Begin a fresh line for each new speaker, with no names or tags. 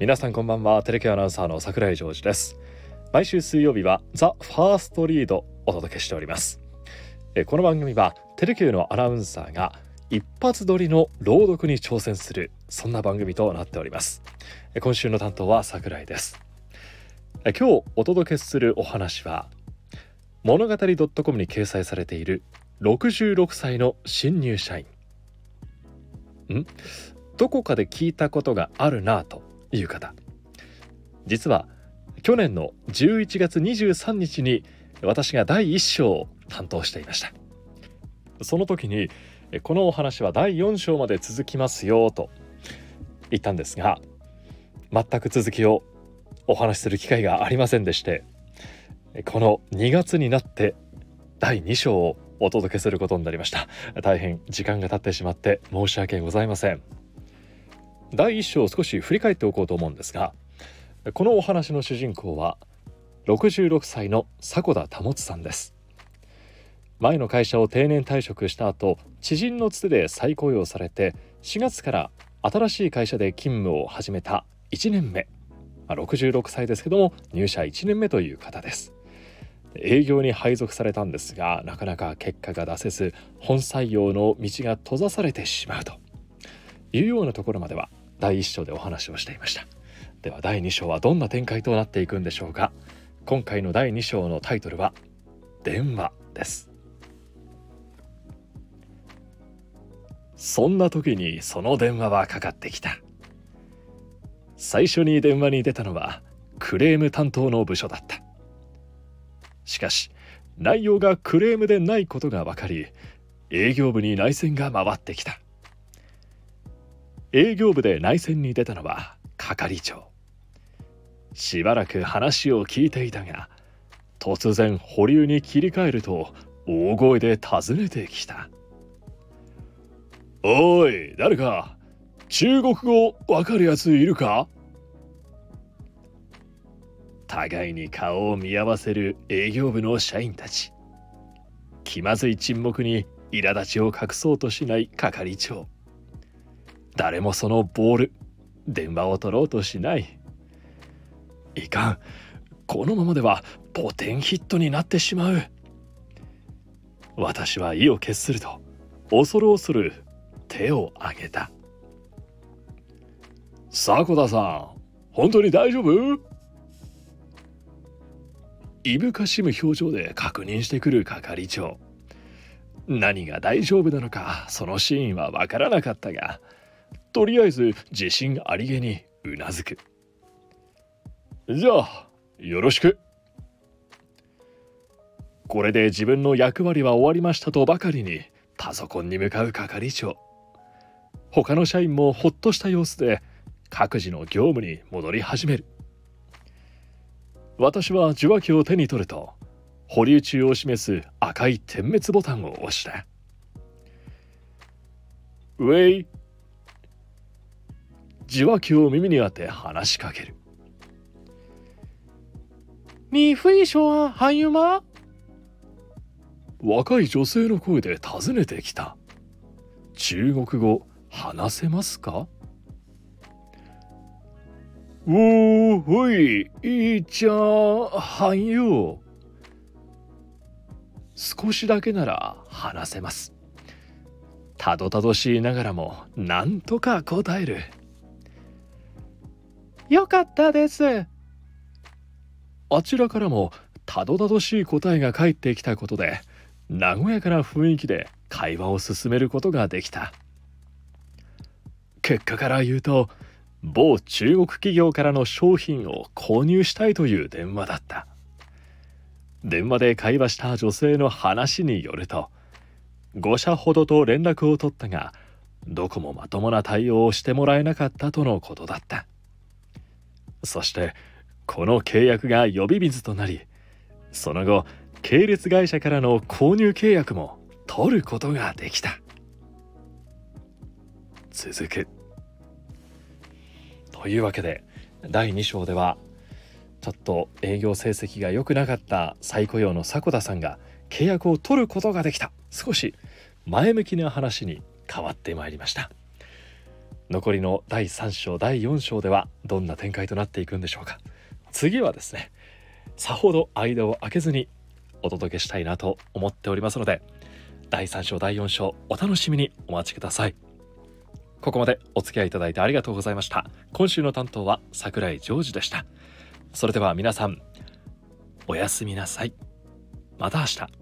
皆さんこんばんは。テレビアナウンサーの桜井ジョージです。毎週水曜日はザ・ファーストリードお届けしております。この番組はテレキューのアナウンサーが一発撮りの朗読に挑戦するそんな番組となっております。今週の担当は桜井です。今日お届けするお話は物語 .com に掲載されている66歳の新入社員。ん？どこかで聞いたことがあるなという方。実は去年の11月23日に私が第1章を担当していました。その時にこのお話は第4章まで続きますよと言ったんですが全く続きをお話しする機会がありませんでしてこの2月になって第2章をお届けすることになりました。大変時間が経ってしまって申し訳ございません。第1章を少し振り返っておこうと思うんですがこのお話の主人公は66歳の迫田保さんです。前の会社を定年退職した後知人のつてで再雇用されて4月から新しい会社で勤務を始めた1年目。66歳ですけども入社1年目という方です。営業に配属されたんですがなかなか結果が出せず本採用の道が閉ざされてしまうというようなところまでは第1章でお話をしていました。では第2章はどんな展開となっていくんでしょうか。今回の第2章のタイトルは電話です。そんな時にその電話はかかってきた。最初に電話に出たのはクレーム担当の部署だった。しかし内容がクレームでないことが分かり営業部に内線が回ってきた。営業部で内線に出たのは係長。しばらく話を聞いていたが突然保留に切り替えると大声で尋ねてきた「おい誰か中国語わかるやついるか?」互いに顔を見合わせる営業部の社員たち。気まずい沈黙に苛立ちを隠そうとしない係長。誰もそのボール電話を取ろうとしない。いかん。このままではポテンヒットになってしまう。私は意を決すると恐る恐る手を挙げた。迫田さん本当に大丈夫？いぶかしむ表情で確認してくる係長。何が大丈夫なのかそのシーンはわからなかったがとりあえず自信ありげにうなずく。じゃあよろしく。これで自分の役割は終わりましたとばかりにパソコンに向かう係長。他の社員もほっとした様子で各自の業務に戻り始める。私は受話器を手に取ると保留中を示す赤い点滅ボタンを押した。ウェイ。受話器を耳に当て話しかける。
你非说韩语吗
若い女性の声で尋ねてきた。中国語話せますか？おおい。いいちゃんはんよ少しだけなら話せます。たどたどしいながらもなんとか答える。
よかったです。
あちらからもたどたどしい答えが返ってきたことで和やかな雰囲気で会話を進めることができた。結果から言うと某中国企業からの商品を購入したいという電話だった。電話で会話した女性の話によると5社ほどと連絡を取ったがどこもまともな対応をしてもらえなかったとのことだった。そしてこの契約が呼び水となりその後系列会社からの購入契約も取ることができた。続く。というわけで第2章ではちょっと営業成績が良くなかった再雇用の迫田さんが契約を取ることができた。少し前向きな話に変わってまいりました。残りの第3章第4章ではどんな展開となっていくんでしょうか。次はですねさほど間を空けずにお届けしたいなと思っておりますので第3章第4章お楽しみにお待ちください。ここまでお付き合いいただいてありがとうございました。今週の担当は桜井ジョージでした。それでは皆さんおやすみなさい。また明日。